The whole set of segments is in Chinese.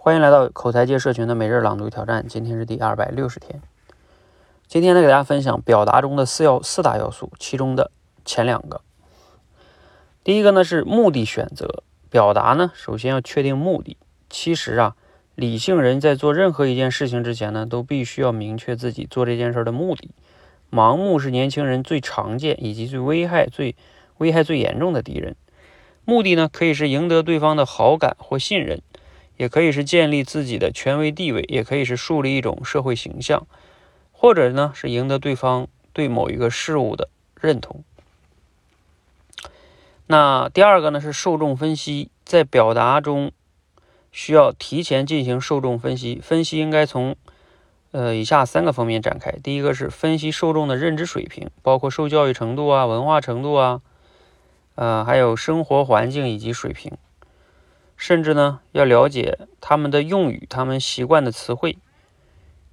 欢迎来到口才界社群的每日朗读挑战，今天是第二百六十天。今天呢，给大家分享表达中的四要四大要素，其中的前两个。第一个呢是目的选择，表达呢首先要确定目的。其实啊，理性人在做任何一件事情之前呢，都必须要明确自己做这件事的目的。盲目是年轻人最常见以及最危害、最危害最严重的敌人。目的呢，可以是赢得对方的好感或信任。也可以是建立自己的权威地位，也可以是树立一种社会形象，或者呢是赢得对方对某一个事物的认同。那第二个呢是受众分析，在表达中需要提前进行受众分析，分析应该从呃以下三个方面展开。第一个是分析受众的认知水平，包括受教育程度啊、文化程度啊，呃还有生活环境以及水平。甚至呢，要了解他们的用语，他们习惯的词汇。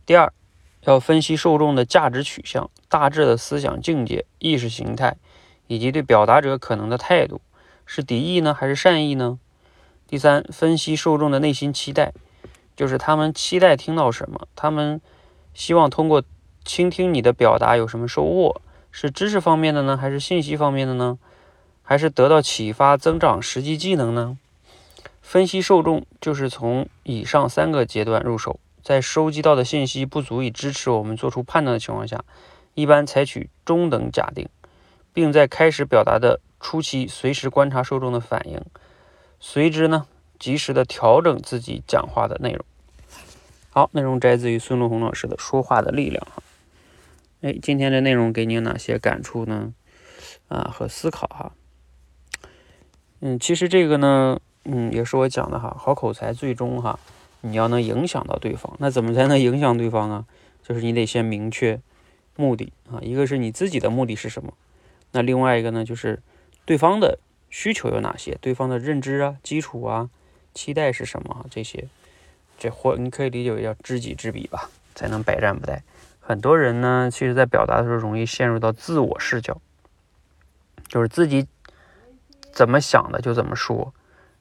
第二，要分析受众的价值取向、大致的思想境界、意识形态，以及对表达者可能的态度，是敌意呢，还是善意呢？第三，分析受众的内心期待，就是他们期待听到什么，他们希望通过倾听你的表达有什么收获，是知识方面的呢，还是信息方面的呢？还是得到启发、增长实际技能呢？分析受众就是从以上三个阶段入手，在收集到的信息不足以支持我们做出判断的情况下，一般采取中等假定，并在开始表达的初期随时观察受众的反应，随之呢及时的调整自己讲话的内容。好，内容摘自于孙路红老师的《说话的力量》哈。哎，今天的内容给你哪些感触呢？啊，和思考哈。嗯，其实这个呢。嗯，也是我讲的哈，好口才最终哈，你要能影响到对方，那怎么才能影响对方啊？就是你得先明确目的啊，一个是你自己的目的是什么，那另外一个呢，就是对方的需求有哪些，对方的认知啊、基础啊、期待是什么这些，这或你可以理解为叫知己知彼吧，才能百战不殆。很多人呢，其实在表达的时候容易陷入到自我视角，就是自己怎么想的就怎么说。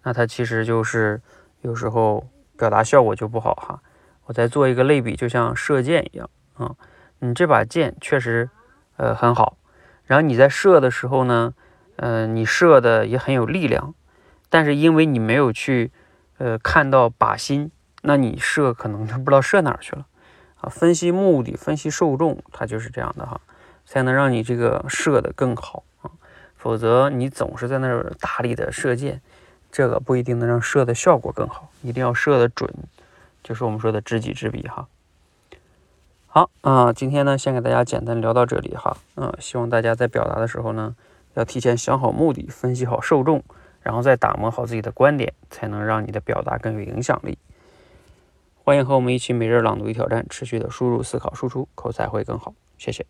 那它其实就是有时候表达效果就不好哈。我再做一个类比，就像射箭一样啊，你这把箭确实呃很好，然后你在射的时候呢，嗯，你射的也很有力量，但是因为你没有去呃看到靶心，那你射可能就不知道射哪儿去了啊。分析目的，分析受众，它就是这样的哈，才能让你这个射的更好啊。否则你总是在那儿大力的射箭。这个不一定能让射的效果更好，一定要射的准，就是我们说的知己知彼哈。好啊，今天呢，先给大家简单聊到这里哈。嗯，希望大家在表达的时候呢，要提前想好目的，分析好受众，然后再打磨好自己的观点，才能让你的表达更有影响力。欢迎和我们一起每日朗读与挑战，持续的输入、思考、输出，口才会更好。谢谢。